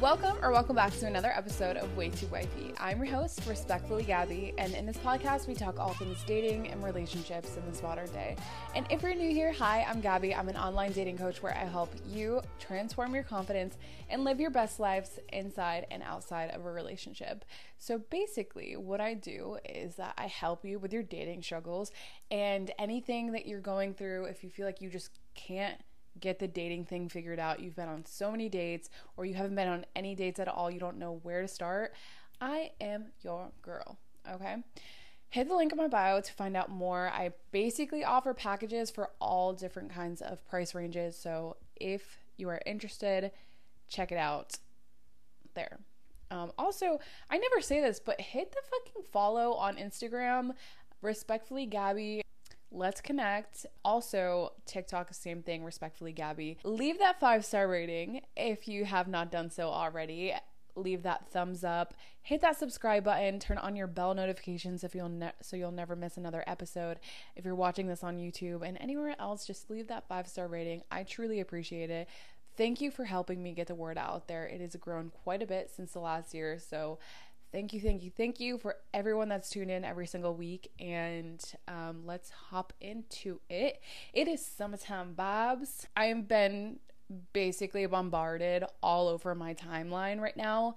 Welcome or welcome back to another episode of Way Too Wifey. I'm your host, Respectfully Gabby, and in this podcast, we talk all things dating and relationships in this modern day. And if you're new here, hi, I'm Gabby. I'm an online dating coach where I help you transform your confidence and live your best lives inside and outside of a relationship. So basically, what I do is that I help you with your dating struggles and anything that you're going through if you feel like you just can't get the dating thing figured out. You've been on so many dates, or you haven't been on any dates at all, you don't know where to start. I am your girl, okay? Hit the link in my bio to find out more. I basically offer packages for all different kinds of price ranges. So if you are interested, check it out there. Um, also, I never say this, but hit the fucking follow on Instagram. Respectfully, Gabby. Let's connect. Also, TikTok, same thing, respectfully, Gabby. Leave that five star rating if you have not done so already. Leave that thumbs up. Hit that subscribe button. Turn on your bell notifications if you'll ne- so you'll never miss another episode. If you're watching this on YouTube and anywhere else, just leave that five star rating. I truly appreciate it. Thank you for helping me get the word out there. It has grown quite a bit since the last year, so Thank you, thank you, thank you for everyone that's tuned in every single week. And um, let's hop into it. It is summertime vibes. I have been basically bombarded all over my timeline right now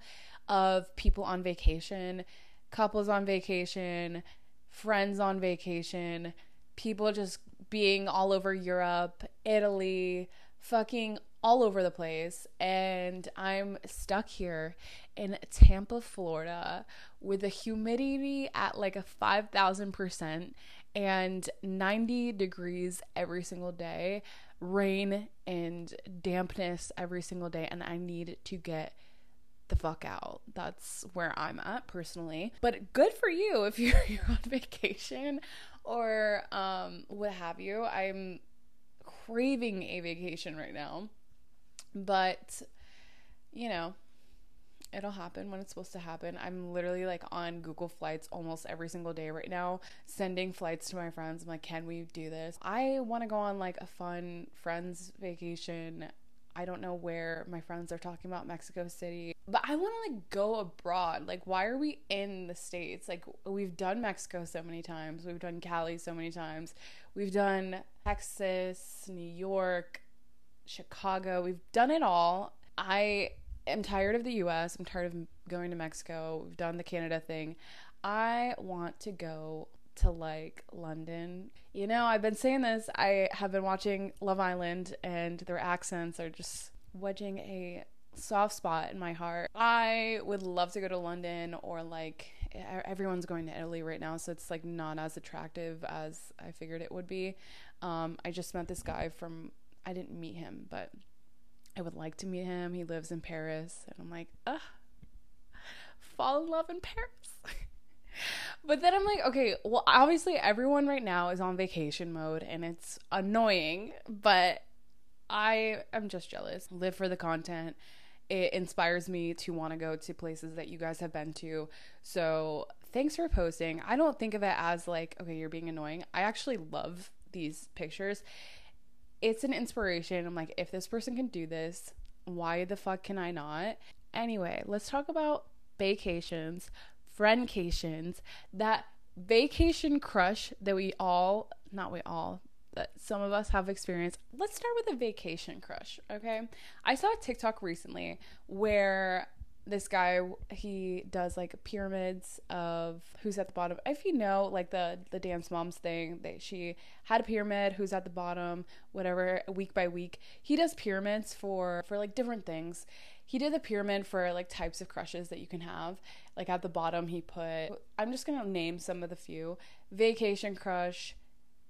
of people on vacation, couples on vacation, friends on vacation, people just being all over Europe, Italy, fucking all over the place and I'm stuck here in Tampa, Florida with the humidity at like a 5000% and 90 degrees every single day, rain and dampness every single day and I need to get the fuck out. That's where I'm at personally. But good for you if you're, you're on vacation or um what have you. I'm craving a vacation right now. But, you know, it'll happen when it's supposed to happen. I'm literally like on Google Flights almost every single day right now, sending flights to my friends. I'm like, can we do this? I want to go on like a fun friends vacation. I don't know where my friends are talking about Mexico City, but I want to like go abroad. Like, why are we in the States? Like, we've done Mexico so many times, we've done Cali so many times, we've done Texas, New York, Chicago. We've done it all. I am tired of the US. I'm tired of going to Mexico. We've done the Canada thing. I want to go to like London. You know, I've been saying this. I have been watching Love Island and their accents are just wedging a soft spot in my heart. I would love to go to London or like everyone's going to Italy right now, so it's like not as attractive as I figured it would be. Um, I just met this guy from I didn't meet him, but I would like to meet him. He lives in Paris. And I'm like, ugh, fall in love in Paris. but then I'm like, okay, well, obviously everyone right now is on vacation mode and it's annoying, but I am just jealous. Live for the content. It inspires me to want to go to places that you guys have been to. So thanks for posting. I don't think of it as like, okay, you're being annoying. I actually love these pictures it's an inspiration. I'm like, if this person can do this, why the fuck can I not? Anyway, let's talk about vacations, friendcations, that vacation crush that we all, not we all, that some of us have experienced. Let's start with a vacation crush, okay? I saw a TikTok recently where this guy he does like pyramids of who's at the bottom. If you know like the the dance moms thing that she had a pyramid who's at the bottom whatever week by week. He does pyramids for for like different things. He did the pyramid for like types of crushes that you can have. Like at the bottom he put i'm just gonna name some of the few. Vacation crush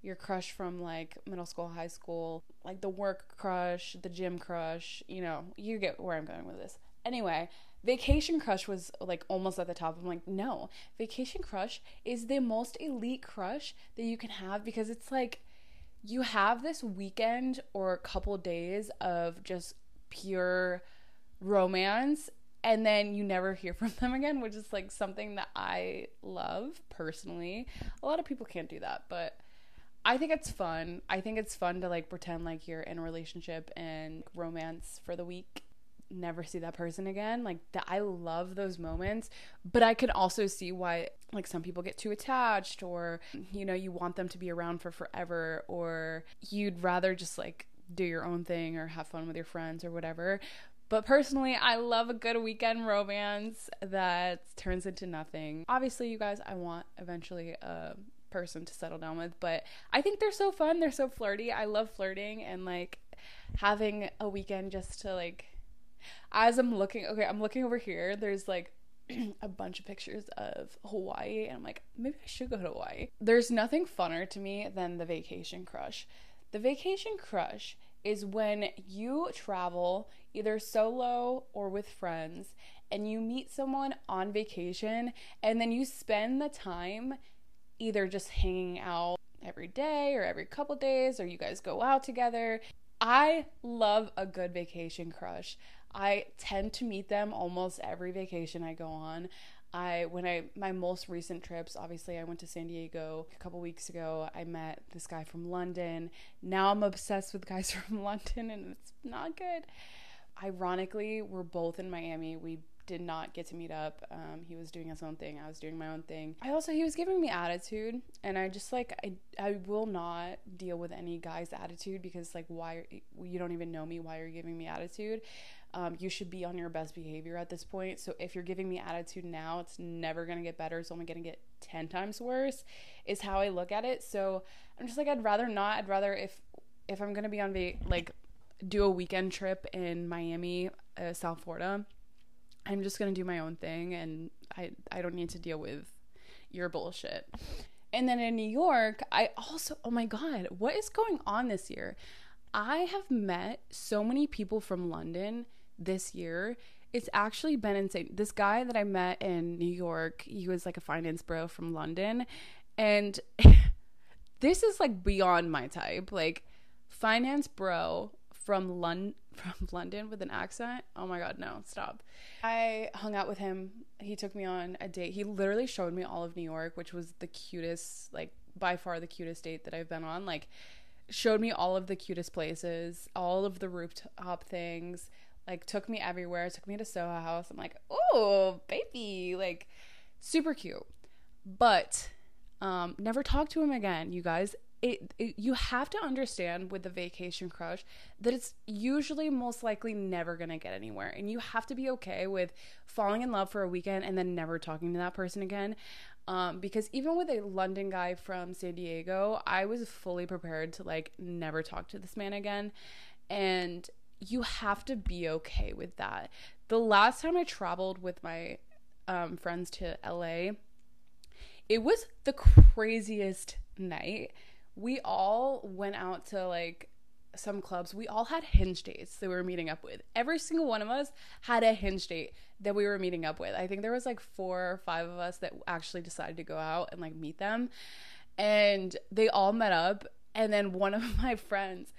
your crush from like middle school, high school, like the work crush, the gym crush, you know, you get where I'm going with this. Anyway, Vacation Crush was like almost at the top. I'm like, no, Vacation Crush is the most elite crush that you can have because it's like you have this weekend or a couple days of just pure romance and then you never hear from them again, which is like something that I love personally. A lot of people can't do that, but I think it's fun. I think it's fun to like pretend like you're in a relationship and romance for the week never see that person again. Like that I love those moments, but I can also see why like some people get too attached or you know, you want them to be around for forever or you'd rather just like do your own thing or have fun with your friends or whatever. But personally, I love a good weekend romance that turns into nothing. Obviously, you guys, I want eventually a person to settle down with, but I think they're so fun. They're so flirty. I love flirting and like having a weekend just to like as I'm looking, okay, I'm looking over here. There's like a bunch of pictures of Hawaii, and I'm like, maybe I should go to Hawaii. There's nothing funner to me than the vacation crush. The vacation crush is when you travel either solo or with friends and you meet someone on vacation and then you spend the time either just hanging out every day or every couple days or you guys go out together. I love a good vacation crush. I tend to meet them almost every vacation I go on. I when I my most recent trips, obviously I went to San Diego a couple weeks ago. I met this guy from London. Now I'm obsessed with guys from London and it's not good. Ironically, we're both in Miami. We did not get to meet up. Um, he was doing his own thing. I was doing my own thing. I also he was giving me attitude, and I just like I I will not deal with any guy's attitude because like why you don't even know me. Why are you giving me attitude? Um, you should be on your best behavior at this point. So if you're giving me attitude now, it's never gonna get better. It's only gonna get ten times worse. Is how I look at it. So I'm just like I'd rather not. I'd rather if if I'm gonna be on the like do a weekend trip in Miami, uh, South Florida. I'm just gonna do my own thing, and I I don't need to deal with your bullshit. And then in New York, I also oh my god, what is going on this year? I have met so many people from London this year. It's actually been insane. This guy that I met in New York, he was like a finance bro from London. And this is like beyond my type. Like, finance bro from London from London with an accent. Oh my god, no, stop. I hung out with him. He took me on a date. He literally showed me all of New York, which was the cutest, like by far the cutest date that I've been on. Like showed me all of the cutest places, all of the rooftop things, like took me everywhere, took me to Soho House. I'm like, oh, baby, like super cute. But um, never talked to him again, you guys. It, it, you have to understand with the vacation crush that it's usually most likely never going to get anywhere and you have to be okay with falling in love for a weekend and then never talking to that person again um, because even with a London guy from San Diego, I was fully prepared to like never talk to this man again. And you have to be okay with that. The last time I traveled with my um, friends to LA, it was the craziest night. We all went out to like some clubs, we all had hinge dates that we were meeting up with. Every single one of us had a hinge date that we were meeting up with. I think there was like four or five of us that actually decided to go out and like meet them. And they all met up. And then one of my friends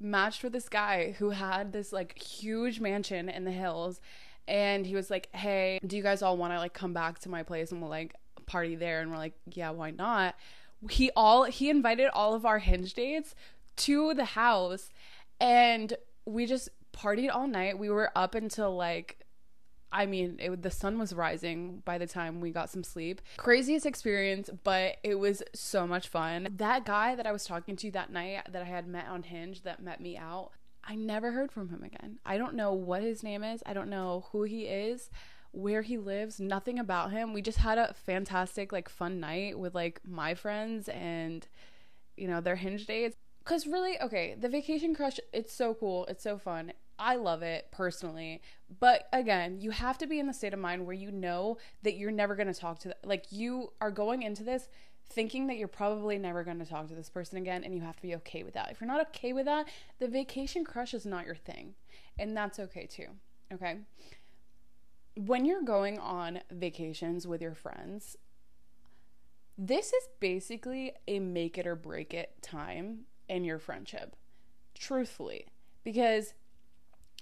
matched with this guy who had this like huge mansion in the hills. And he was like, Hey, do you guys all want to like come back to my place and we'll like party there? And we're like, Yeah, why not? He all he invited all of our hinge dates to the house and we just partied all night. We were up until like I mean, it, the sun was rising by the time we got some sleep. Craziest experience, but it was so much fun. That guy that I was talking to that night that I had met on Hinge that met me out, I never heard from him again. I don't know what his name is. I don't know who he is, where he lives, nothing about him. We just had a fantastic, like, fun night with like my friends and, you know, their Hinge dates. Because really, okay, the vacation crush, it's so cool. It's so fun. I love it personally. But again, you have to be in the state of mind where you know that you're never going to talk to, like, you are going into this thinking that you're probably never going to talk to this person again, and you have to be okay with that. If you're not okay with that, the vacation crush is not your thing. And that's okay too. Okay. When you're going on vacations with your friends, this is basically a make it or break it time in your friendship, truthfully, because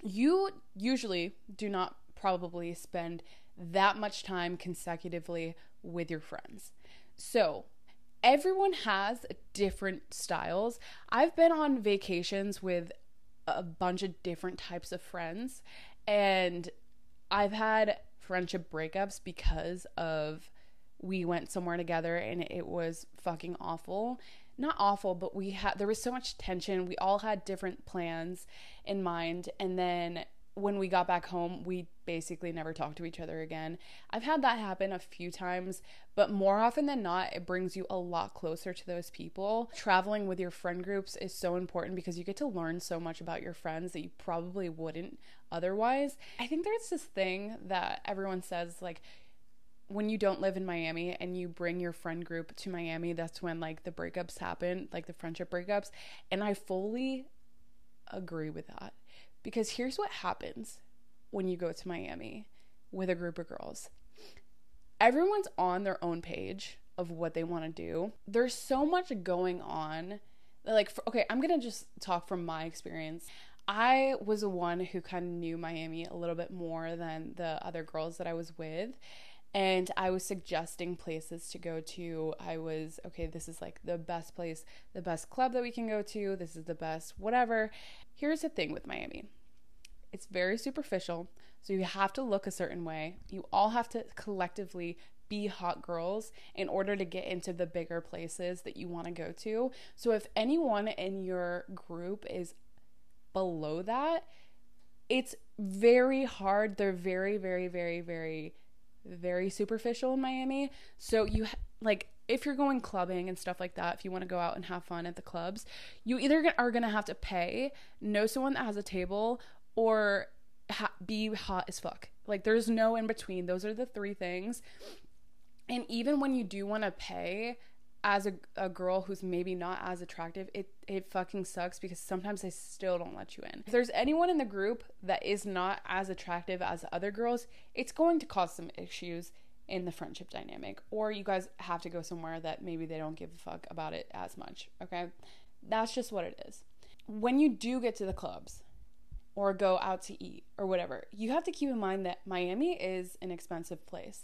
you usually do not probably spend that much time consecutively with your friends. So, everyone has different styles. I've been on vacations with a bunch of different types of friends, And I've had friendship breakups because of we went somewhere together and it was fucking awful. Not awful, but we had there was so much tension. We all had different plans in mind and then when we got back home, we basically never talked to each other again. I've had that happen a few times, but more often than not, it brings you a lot closer to those people. Traveling with your friend groups is so important because you get to learn so much about your friends that you probably wouldn't otherwise. I think there's this thing that everyone says, like, when you don't live in Miami and you bring your friend group to Miami, that's when like the breakups happen, like the friendship breakups. And I fully agree with that. Because here's what happens when you go to Miami with a group of girls everyone's on their own page of what they want to do. There's so much going on. Like, for, okay, I'm going to just talk from my experience. I was the one who kind of knew Miami a little bit more than the other girls that I was with. And I was suggesting places to go to. I was, okay, this is like the best place, the best club that we can go to. This is the best, whatever. Here's the thing with Miami it's very superficial. So you have to look a certain way. You all have to collectively be hot girls in order to get into the bigger places that you want to go to. So if anyone in your group is below that, it's very hard. They're very, very, very, very, very superficial in Miami. So you like if you're going clubbing and stuff like that, if you want to go out and have fun at the clubs, you either are going to have to pay, know someone that has a table, or ha- be hot as fuck. Like there's no in between. Those are the three things. And even when you do want to pay as a, a girl who's maybe not as attractive, it it fucking sucks because sometimes they still don't let you in. If there's anyone in the group that is not as attractive as other girls, it's going to cause some issues in the friendship dynamic. Or you guys have to go somewhere that maybe they don't give a fuck about it as much. Okay? That's just what it is. When you do get to the clubs, or go out to eat or whatever. You have to keep in mind that Miami is an expensive place.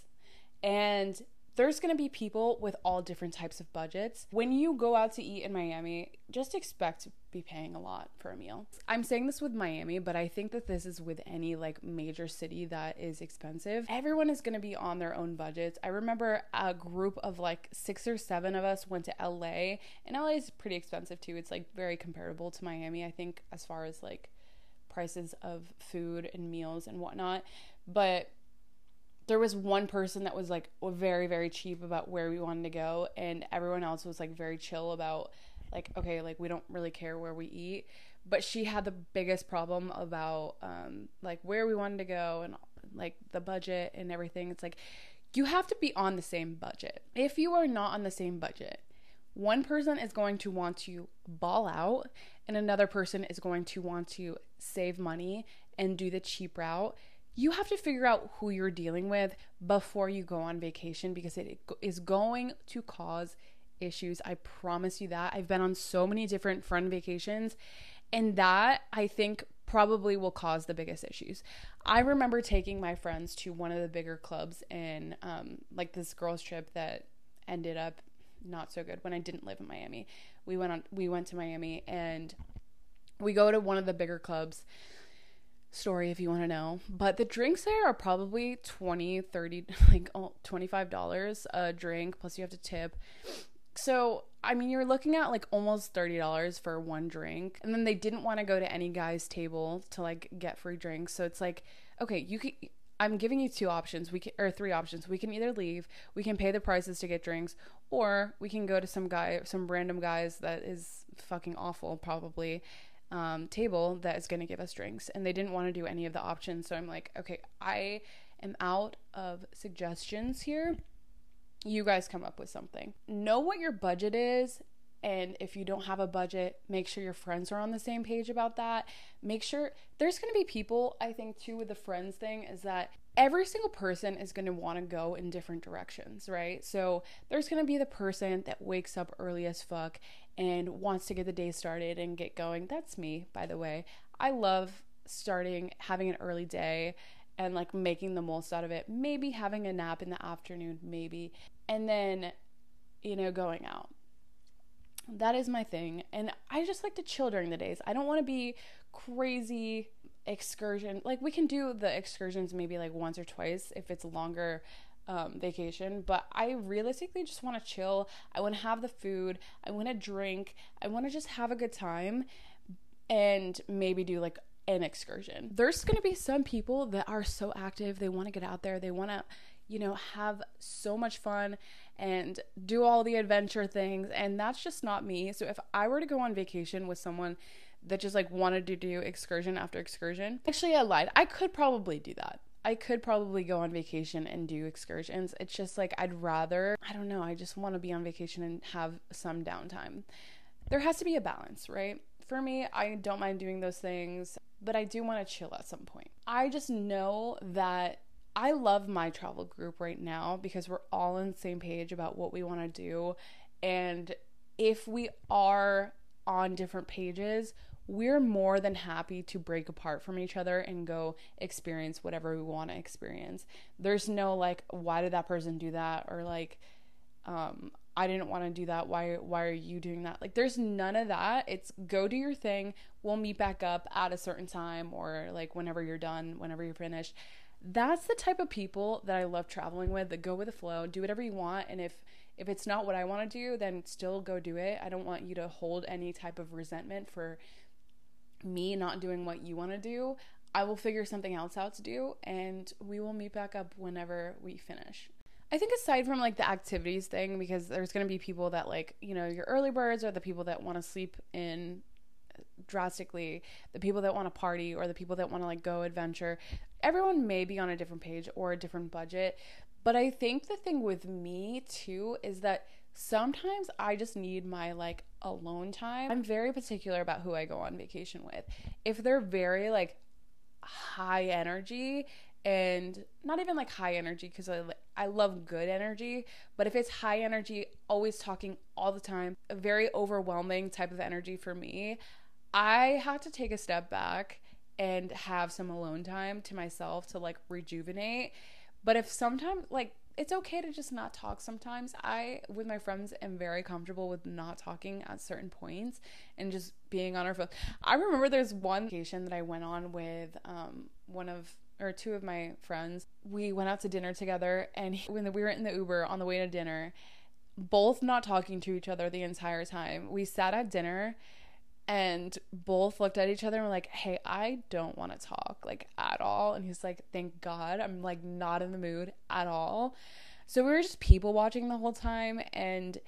And there's to be people with all different types of budgets. When you go out to eat in Miami, just expect to be paying a lot for a meal. I'm saying this with Miami, but I think that this is with any like major city that is expensive. Everyone is to be on their own budgets. I remember a group of like 6 or 7 of us went to LA, and LA is pretty expensive too. It's like very comparable to Miami, I think as far as like prices of food and meals and whatnot. But there was one person that was like very, very cheap about where we wanted to go, and everyone else was like very chill about like, okay, like we don't really care where we eat. But she had the biggest problem about um, like where we wanted to go and like the budget and everything. It's like you have to be on the same budget. If you are not on the same budget, one person is going to want to ball out and another person is going to want to save money and do the cheap route, you have to figure out who you're dealing with before you go on vacation because it is going to cause issues. I promise you that. I've been on so many different friend vacations, and that I think probably will cause the biggest issues. I remember taking my friends to one of the bigger clubs in um, like this girls' trip that ended up not so good when I didn't live in Miami. We went on we went to Miami and we go to one of the bigger clubs story if you want to know but the drinks there are probably 20 30 like oh, $25 a drink plus you have to tip so i mean you're looking at like almost $30 for one drink and then they didn't want to go to any guy's table to like get free drinks so it's like okay you can I'm giving you two options. We can or three options. We can either leave, we can pay the prices to get drinks, or we can go to some guy, some random guys that is fucking awful probably um, table that is going to give us drinks. And they didn't want to do any of the options, so I'm like, okay, I am out of suggestions here. You guys come up with something. Know what your budget is and if you don't have a budget, make sure your friends are on the same page about that. Make sure there's to be people, I think, too, with the friends thing is that every single person is going to want to go in different directions, right? So there's going to be the person that wakes up early as fuck and wants to get the day started and get going. That's me, by the way. I love starting, having an early day and like making the most out of it. Maybe having a nap in the afternoon, maybe. And then, you know, going out that is my thing. And I just like to chill during the days. I don't want to be crazy excursion. Like we can do the excursions maybe like once or twice if it's longer um, vacation, but I realistically just want to chill. I want to have the food. I want to drink. I want to just have a good time and maybe do like an excursion. There's going to be some people that are so active. They want to get out there. They want to, you know, have so much fun and do all the adventure things. And that's just not me. So if I were to go on vacation with someone that just like wanted to do excursion after excursion, actually, I lied. I could probably do that. I could probably go on vacation and do excursions. It's just like I'd rather, I don't know, I just want to be on vacation and have some downtime. There has to be a balance, right? For me, I don't mind doing those things, but I do want to chill at some point. I just know that I love my travel group right now because we're all on the same page about what we want to do. And if we are on different pages, we're more than happy to break apart from each other and go experience whatever we want to experience. There's no like, why did that person do that? Or like, um, I didn't want to do that. Why why are you doing that? Like there's none of that. It's go do your thing. We'll meet back up at a certain time or like whenever you're done, whenever you're finished. That's the type of people that I love traveling with, that go with the flow, do whatever you want and if if it's not what I want to do, then still go do it. I don't want you to hold any type of resentment for me not doing what you want to do. I will figure something else out to do and we will meet back up whenever we finish. I think aside from like the activities thing, because there's going to be people that like, you know, your early birds are the people that want to sleep in drastically, the people that want to party or the people that want to like go adventure. Everyone may be on a different page or a different budget. But I think the thing with me too is that sometimes I just need my like alone time. I'm very particular about who I go on vacation with. If they're very like high energy and not even like high energy because I, I love good energy but if it's high energy always talking all the time a very overwhelming type of energy for me i have to take a step back and have some alone time to myself to like rejuvenate but if sometimes like it's okay to just not talk sometimes. I, with my friends, am very comfortable with not talking at certain points and just being on our phone. I remember there's one vacation that I went on with um, one of or two of my friends. We went out to dinner together, and he, when we were in the Uber on the way to dinner, both not talking to each other the entire time. We sat at dinner and both looked at each other and were like, "Hey, I don't want to talk like at all." And he's like, "Thank God, I'm like not in the mood at all." So we were just people watching the whole time and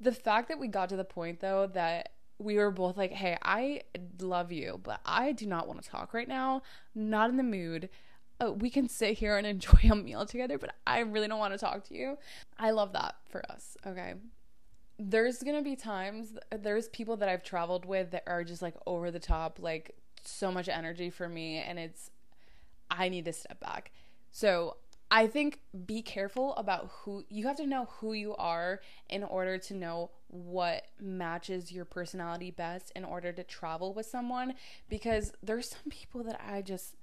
the fact that we got to the point though that we were both like, "Hey, I love you, but I do not want to talk right now. Not in the mood." oh, we can sit here and enjoy a meal together, but I really don't want to talk to you. I love that for us. Okay. There's to be times, there's people that I've traveled with that are just like over the top, like so much energy for me. And it's, I need to step back. So I think be careful about who you have to know who you are in order to know what matches your personality best in order to travel with someone because there's some people that I just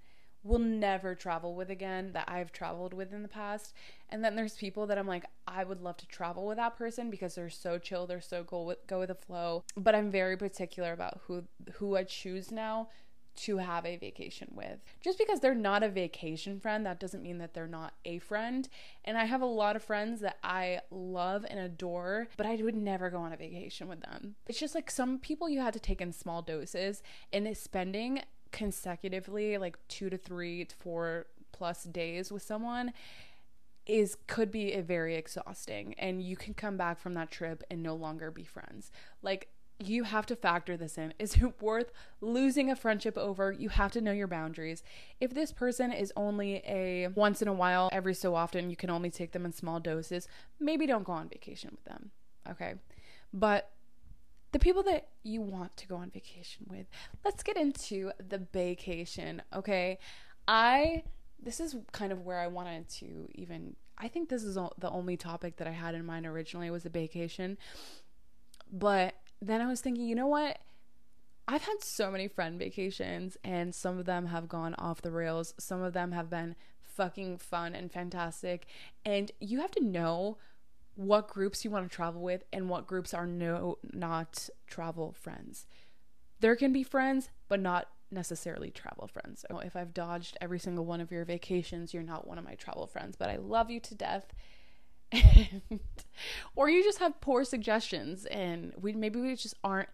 will never travel with again that I've traveled with in the past. And then there's people that I'm like, I would love to travel with that person because they're so chill, they're so go with go with the flow. But I'm very particular about who who I choose now to have a vacation with. Just because they're not a vacation friend, that doesn't mean that they're not a friend. And I have a lot of friends that I love and adore, but I would never go on a vacation with them. It's just like some people you have to take in small doses, and spending consecutively like two to three to four plus days with someone is could be a very exhausting and you can come back from that trip and no longer be friends. Like you have to factor this in. Is it worth losing a friendship over? You have to know your boundaries. If this person is only a once in a while every so often you can only take them in small doses maybe don't go on vacation with them okay? But the people that you want to go on vacation with. Let's get into the vacation, okay? I this is kind of where I wanted to even I think this is the only topic that I had in mind originally was a vacation. But then I was thinking, you know what? I've had so many friend vacations and some of them have gone off the rails. Some of them have been fucking fun and fantastic. And you have to know what groups you want to travel with and what groups are no not travel friends. There can be friends, but not necessarily travel friends. If I've dodged every single one of your vacations, you're not one of my travel friends, but I love you to death. And, or you just have poor suggestions and we maybe we just aren't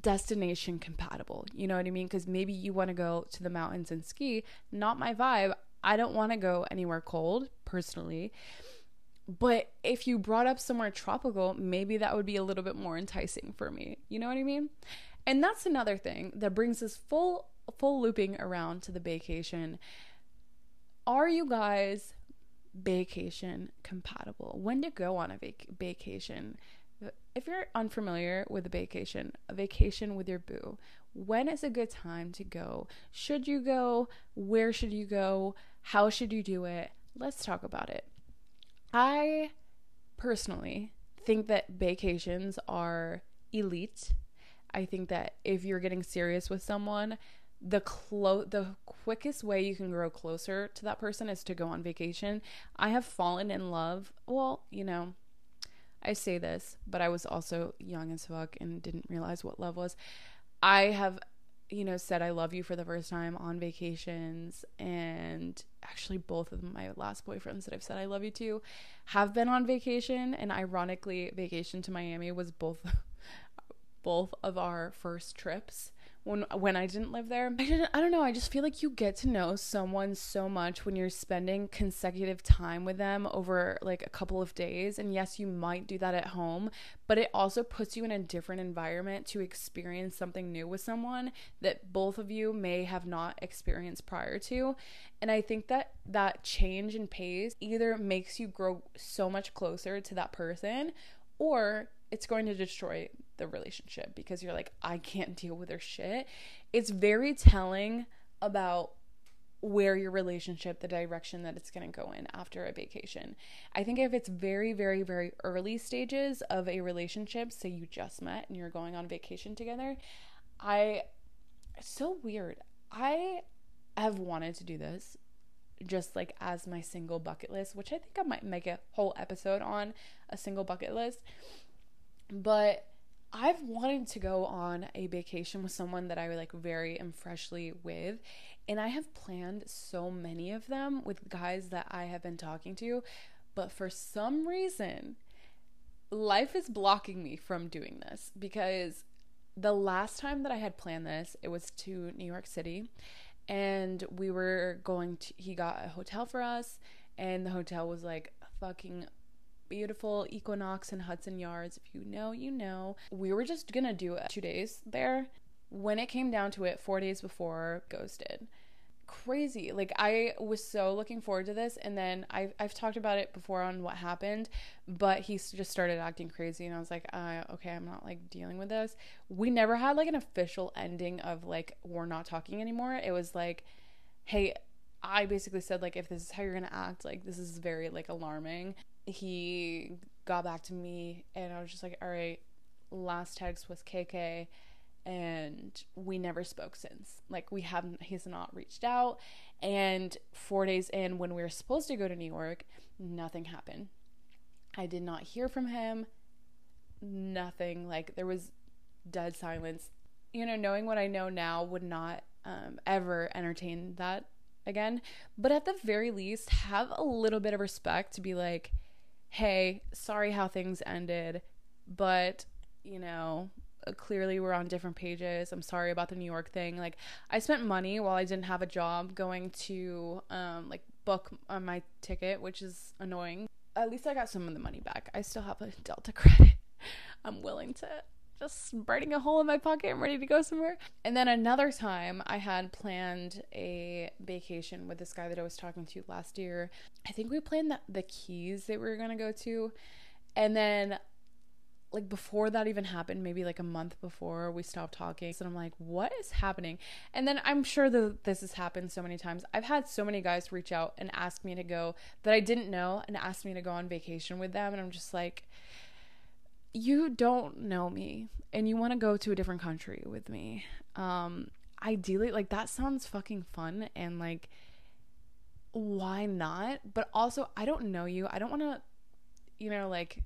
destination compatible. You know what I mean? Cuz maybe you want to go to the mountains and ski, not my vibe. I don't want to go anywhere cold personally. But if you brought up somewhere tropical, maybe that would be a little bit more enticing for me. You know what I mean? And that's another thing that brings us full full looping around to the vacation. Are you guys vacation compatible? When to go on a vac- vacation? If you're unfamiliar with a vacation, a vacation with your boo, when is a good time to go? Should you go? Where should you go? How should you do it? Let's talk about it. I personally think that vacations are elite I think that if you're getting serious with someone, the clo- the quickest way you can grow closer to that person is to go on vacation. I have fallen in love. Well, you know, I say this, but I was also young as fuck and didn't realize what love was. I have, you know, said I love you for the first time on vacations, and actually, both of my last boyfriends that I've said I love you to have been on vacation. And ironically, vacation to Miami was both both of our first trips when when I didn't live there. I didn't I don't know, I just feel like you get to know someone so much when you're spending consecutive time with them over like a couple of days. And yes, you might do that at home, but it also puts you in a different environment to experience something new with someone that both of you may have not experienced prior to. And I think that that change in pace either makes you grow so much closer to that person or it's going to destroy the relationship because you're like, I can't deal with her shit. It's very telling about where your relationship, the direction that it's going to go in after a vacation. I think if it's very, very, very early stages of a relationship, say you just met and you're going on vacation together, I, so weird. I have wanted to do this just like as my single bucket list, which I think I might make a whole episode on a single bucket list. But I've wanted to go on a vacation with someone that I like very am freshly with. And I have planned so many of them with guys that I have been talking to. But for some reason, life is blocking me from doing this because the last time that I had planned this, it was to New York City. And we were going to, he got a hotel for us. And the hotel was like fucking beautiful Equinox and Hudson Yards. If you know, you know. We were just gonna do two days there. When it came down to it, four days before, ghosted. Crazy. Like I was so looking forward to this, and then I've I've talked about it before on what happened, but he just started acting crazy, and I was like, uh, okay, I'm not like dealing with this. We never had like an official ending of like we're not talking anymore. It was like, hey, I basically said like if this is how you're gonna act, like this is very like alarming he got back to me and I was just like, all right, last text was KK and we never spoke since. Like we haven't he's not reached out and 4 days in when we were supposed to go to New York, nothing happened. I did not hear from him. Nothing. Like there was dead silence. You know, knowing what I know now would not um, ever entertain that again. But at the very least, have a little bit of respect to be like, hey, sorry how things ended, but, you know, clearly we're on different pages. I'm sorry about the New York thing. Like, I spent money while I didn't have a job going to, um, like, book on my ticket, which is annoying. At least I got some of the money back. I still have a Delta credit. I'm willing to just burning a hole in my pocket. I'm ready to go somewhere. And then another time, I had planned a vacation with this guy that I was talking to last year. I think we planned the, the Keys that we were gonna go to, and then like before that even happened, maybe like a month before we stopped talking. And I'm like, what is happening? And then I'm sure that this has happened so many times. I've had so many guys reach out and ask me to go that I didn't know and ask me to go on vacation with them. And I'm just like, you don't know me and you want to go to a different country with me um ideally like that sounds fucking fun and like why not but also i don't know you i don't want to you know, like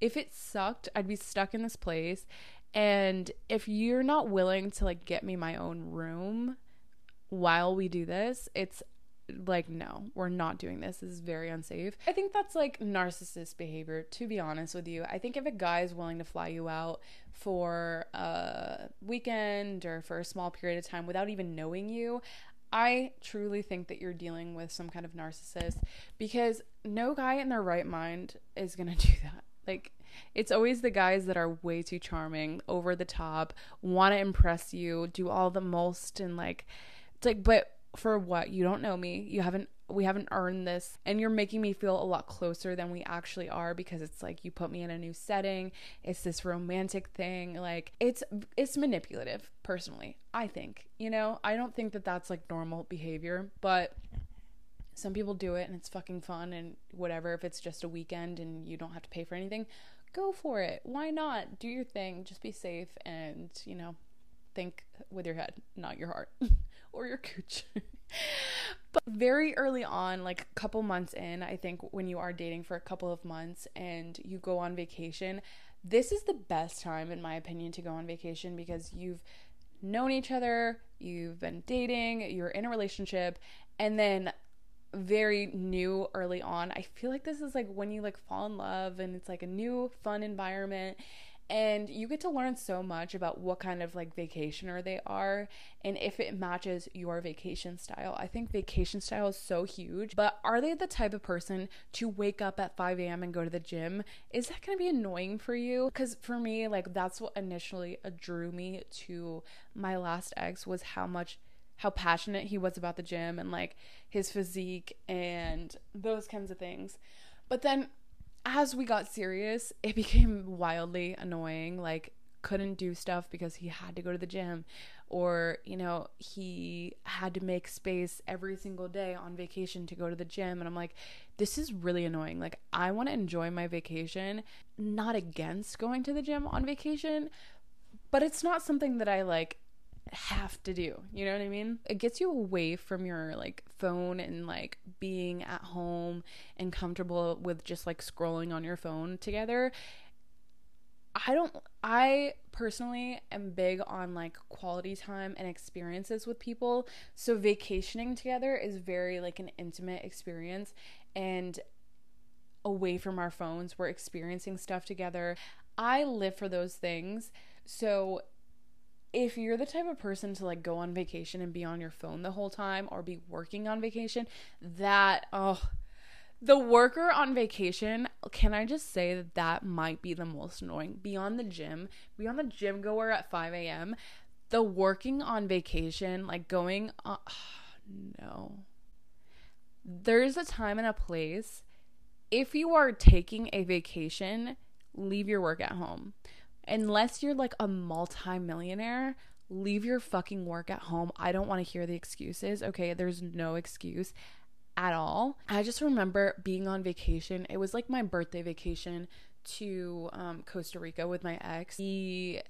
if it sucked, I'd be stuck in this place. And if you're not willing to like get me my own room while we do this, it's like no we're not doing this. This is very unsafe. I think that's like narcissist behavior to be honest with you. I think if a guy is willing to fly you out for a weekend or for a small period of time without even knowing you i truly think that you're dealing with some kind of narcissist because no guy in their right mind is going to do that. Like it's always the guys that are way too charming over the top want to impress you do all the most and like it's like but for what? You don't know me. You haven't we haven't earned this and you're making me feel a lot closer than we actually are because it's like you put me in a new setting. It's this romantic thing. Like it's it's manipulative personally. I think. You know, I don't think that that's like normal behavior, but some people do it and it's fucking fun and whatever if it's just a weekend and you don't have to pay for anything go for it why not do your thing just be safe and you know think with your head not your heart or your cooch. but very early on, like a couple months in, I think when you are dating for a couple of months and you go on vacation, this is the best time, in my opinion, to go on vacation because you've known each other, you've been dating, you're in a relationship, and then very new early on. I feel like this is like when you like fall in love and it's like a new fun environment and you get to learn so much about what kind of like vacationer they are and if it matches your vacation style. I think vacation style is so huge, but are they the type of person to wake up at 5 a.m. and go to the gym? Is that gonna be annoying for you? Because for me, like that's what initially drew me to my last ex was how much how passionate he was about the gym and like his physique and those kinds of things. But then as we got serious, it became wildly annoying. Like, couldn't do stuff because he had to go to the gym, or, you know, he had to make space every single day on vacation to go to the gym. And I'm like, this is really annoying. Like, I want to enjoy my vacation, not against going to the gym on vacation, but it's not something that I like have to do. You know what I mean? It gets you away from your like phone and like being at home and comfortable with just like scrolling on your phone together. I don't I personally am big on like quality time and experiences with people. So vacationing together is very like an intimate experience and away from our phones, we're experiencing stuff together. I live for those things. So if you're the type of person to like go on vacation and be on your phone the whole time or be working on vacation, that oh the worker on vacation, can I just say that that might be the most annoying? Beyond the gym, beyond the gym goer at 5 a.m., the working on vacation, like going, uh, no. There's a time and a place. If you are taking a vacation, leave your work at home unless you're like a multi-millionaire leave your fucking work at home. I don't want to hear the excuses okay? There's no excuse at all. I just remember being on vacation. It was like my birthday vacation to um, costa rica with my ex. He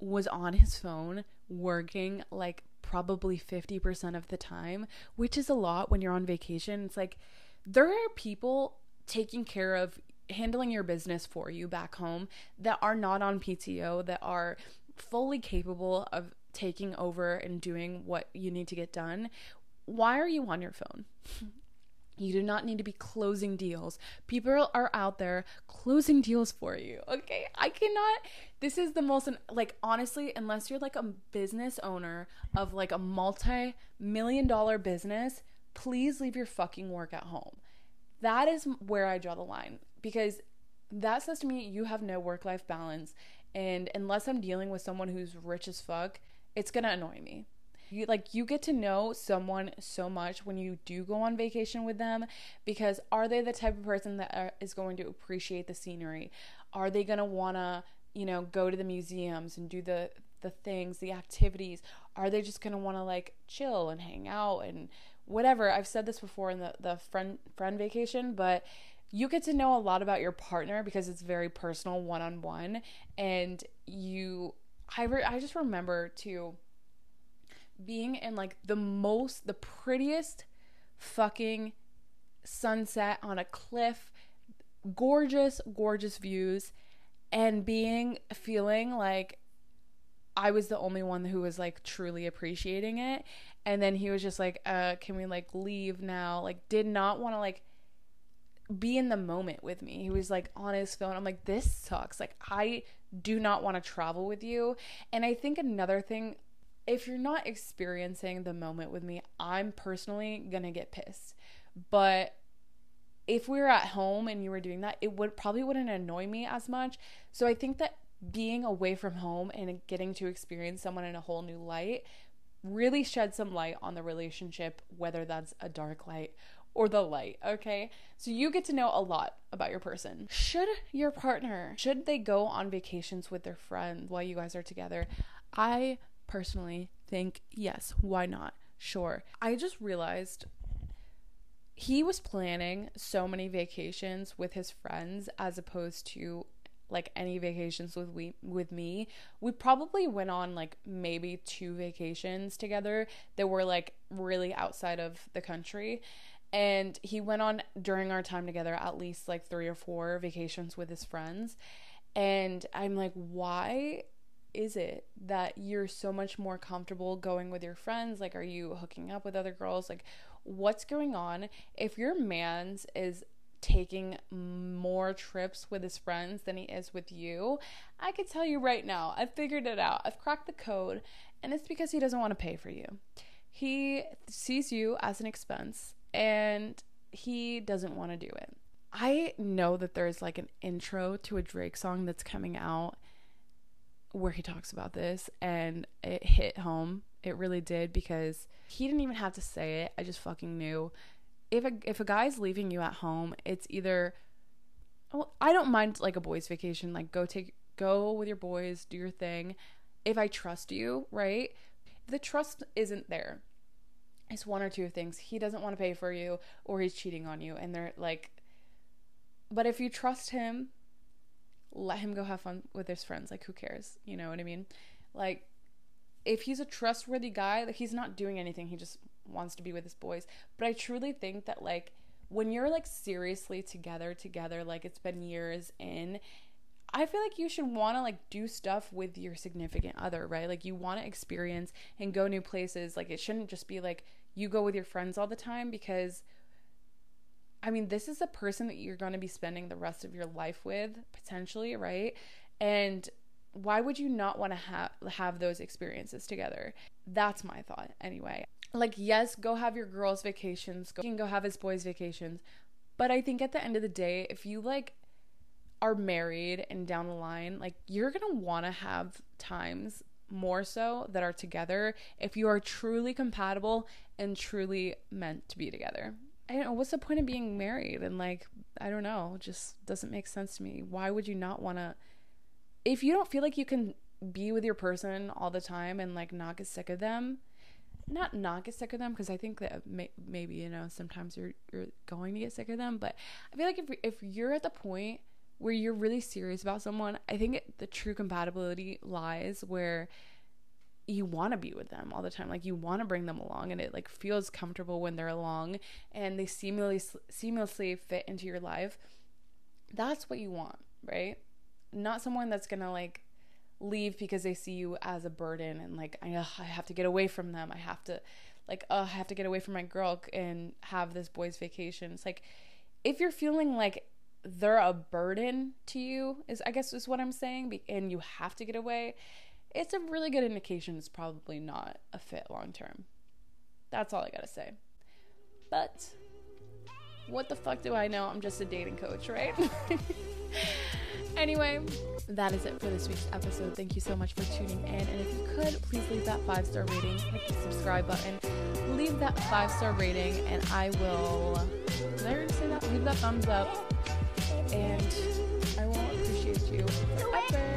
was on his phone working like probably 50% of the time which is a lot when you're on vacation. It's like there are people taking care of handling your business for you back home that are not on PTO, that are fully capable of taking over and doing what you need to get done. Why are you on your phone? You do not need to be closing deals. People are out there closing deals for you. Okay. I cannot. This is the most, like, honestly, unless you're like a business owner of like a multi million dollar business, please leave your fucking work at home. That is where I draw the line because that says to me you have no work life balance. And unless I'm dealing with someone who's rich as fuck, it's gonna annoy me. You, like you get to know someone so much when you do go on vacation with them because are they the type of person that are, is going to appreciate the scenery are they going to want to you know go to the museums and do the the things the activities are they just going to want to like chill and hang out and whatever i've said this before in the the friend friend vacation but you get to know a lot about your partner because it's very personal one on one and you I re- I just remember to being in like the most the prettiest fucking sunset on a cliff gorgeous, gorgeous views and being feeling like I was the only one who was like truly appreciating it. And then he was just like, uh, can we like leave now? Like, did not want to like be in the moment with me. He was like on his phone. I'm like, this sucks. Like, I do not want to travel with you. And I think another thing, if you're not experiencing the moment with me, I'm personally gonna get pissed. But if we were at home and you were doing that, it would probably wouldn't annoy me as much. So I think that being away from home and getting to experience someone in a whole new light really shed some light on the relationship, whether that's a dark light or the light, okay? So you get to know a lot about your person. Should your partner, should they go on vacations with their friends while you guys are together? I personally think yes, why not? Sure. I just realized he was planning so many vacations with his friends as opposed to like any vacations with we with me. We probably went on like maybe two vacations together that were like really outside of the country. And he went on during our time together at least like three or four vacations with his friends. And I'm like, why is it that you're so much more comfortable going with your friends? Like, are you hooking up with other girls? Like, what's going on? If your man's is taking more trips with his friends than he is with you, I could tell you right now, I've figured it out. I've cracked the code, and it's because he doesn't want to pay for you. He sees you as an expense and he doesn't want to do it. I know that there's like an intro to a Drake song that's coming out where he talks about this and it hit home. It really did because he didn't even have to say it. I just fucking knew if a if a guy's leaving you at home, it's either well, I don't mind like a boys vacation, like go take go with your boys, do your thing. If I trust you, right? The trust isn't there, it's one or two things. He doesn't want to pay for you or he's cheating on you and they're like but if you trust him, let him go have fun with his friends. Like who cares? You know what I mean? Like if he's a trustworthy guy, like he's not doing anything. He just wants to be with his boys. But I truly think that like when you're like seriously together together like it's been years in I feel like you should want to like do stuff with your significant other, right? Like you want to experience and go new places. Like it shouldn't just be like you go with your friends all the time because I mean, this is a person that you're going to be spending the rest of your life with potentially, right? And why would you not want to have have those experiences together? That's my thought anyway like yes go have your girls vacations go, you can go have his boys vacations but i think at the end of the day if you like are married and down the line like you're gonna want to have times more so that are together if you are truly compatible and truly meant to be together. I don't know what's the point of being married? And like i don't know just doesn't make sense to me. Why would you not want to if you don't feel like you can be with your person all the time and like not get sick of them not not get sick of them because I think that may, maybe you know sometimes you're you're going to get sick of them, but I feel like if if you're at the point where you're really serious about someone, I think it, the true compatibility lies where you want to be with them all the time like you want to bring them along and it like feels comfortable when they're along and they seamlessly seamlessly fit into your life that's what you want right not someone that's gonna like leave because they see you as a burden and like I, I have to get away from them. I have to like uh, I have to get away from my girl and have this boys vacation. It's like if you're feeling like they're a burden to you is I guess is what I'm saying and you have to get away, it's a really good indication it's probably not a fit long term. That's all I got to say. But what the fuck do I know? I'm just a dating coach, right? Anyway, that is it for this week's episode. Thank you so much for tuning in. And if you could, please leave that five star rating, hit the subscribe button, leave that five star rating, and I will. Did I already say that? Leave that thumbs up, and I will appreciate you forever.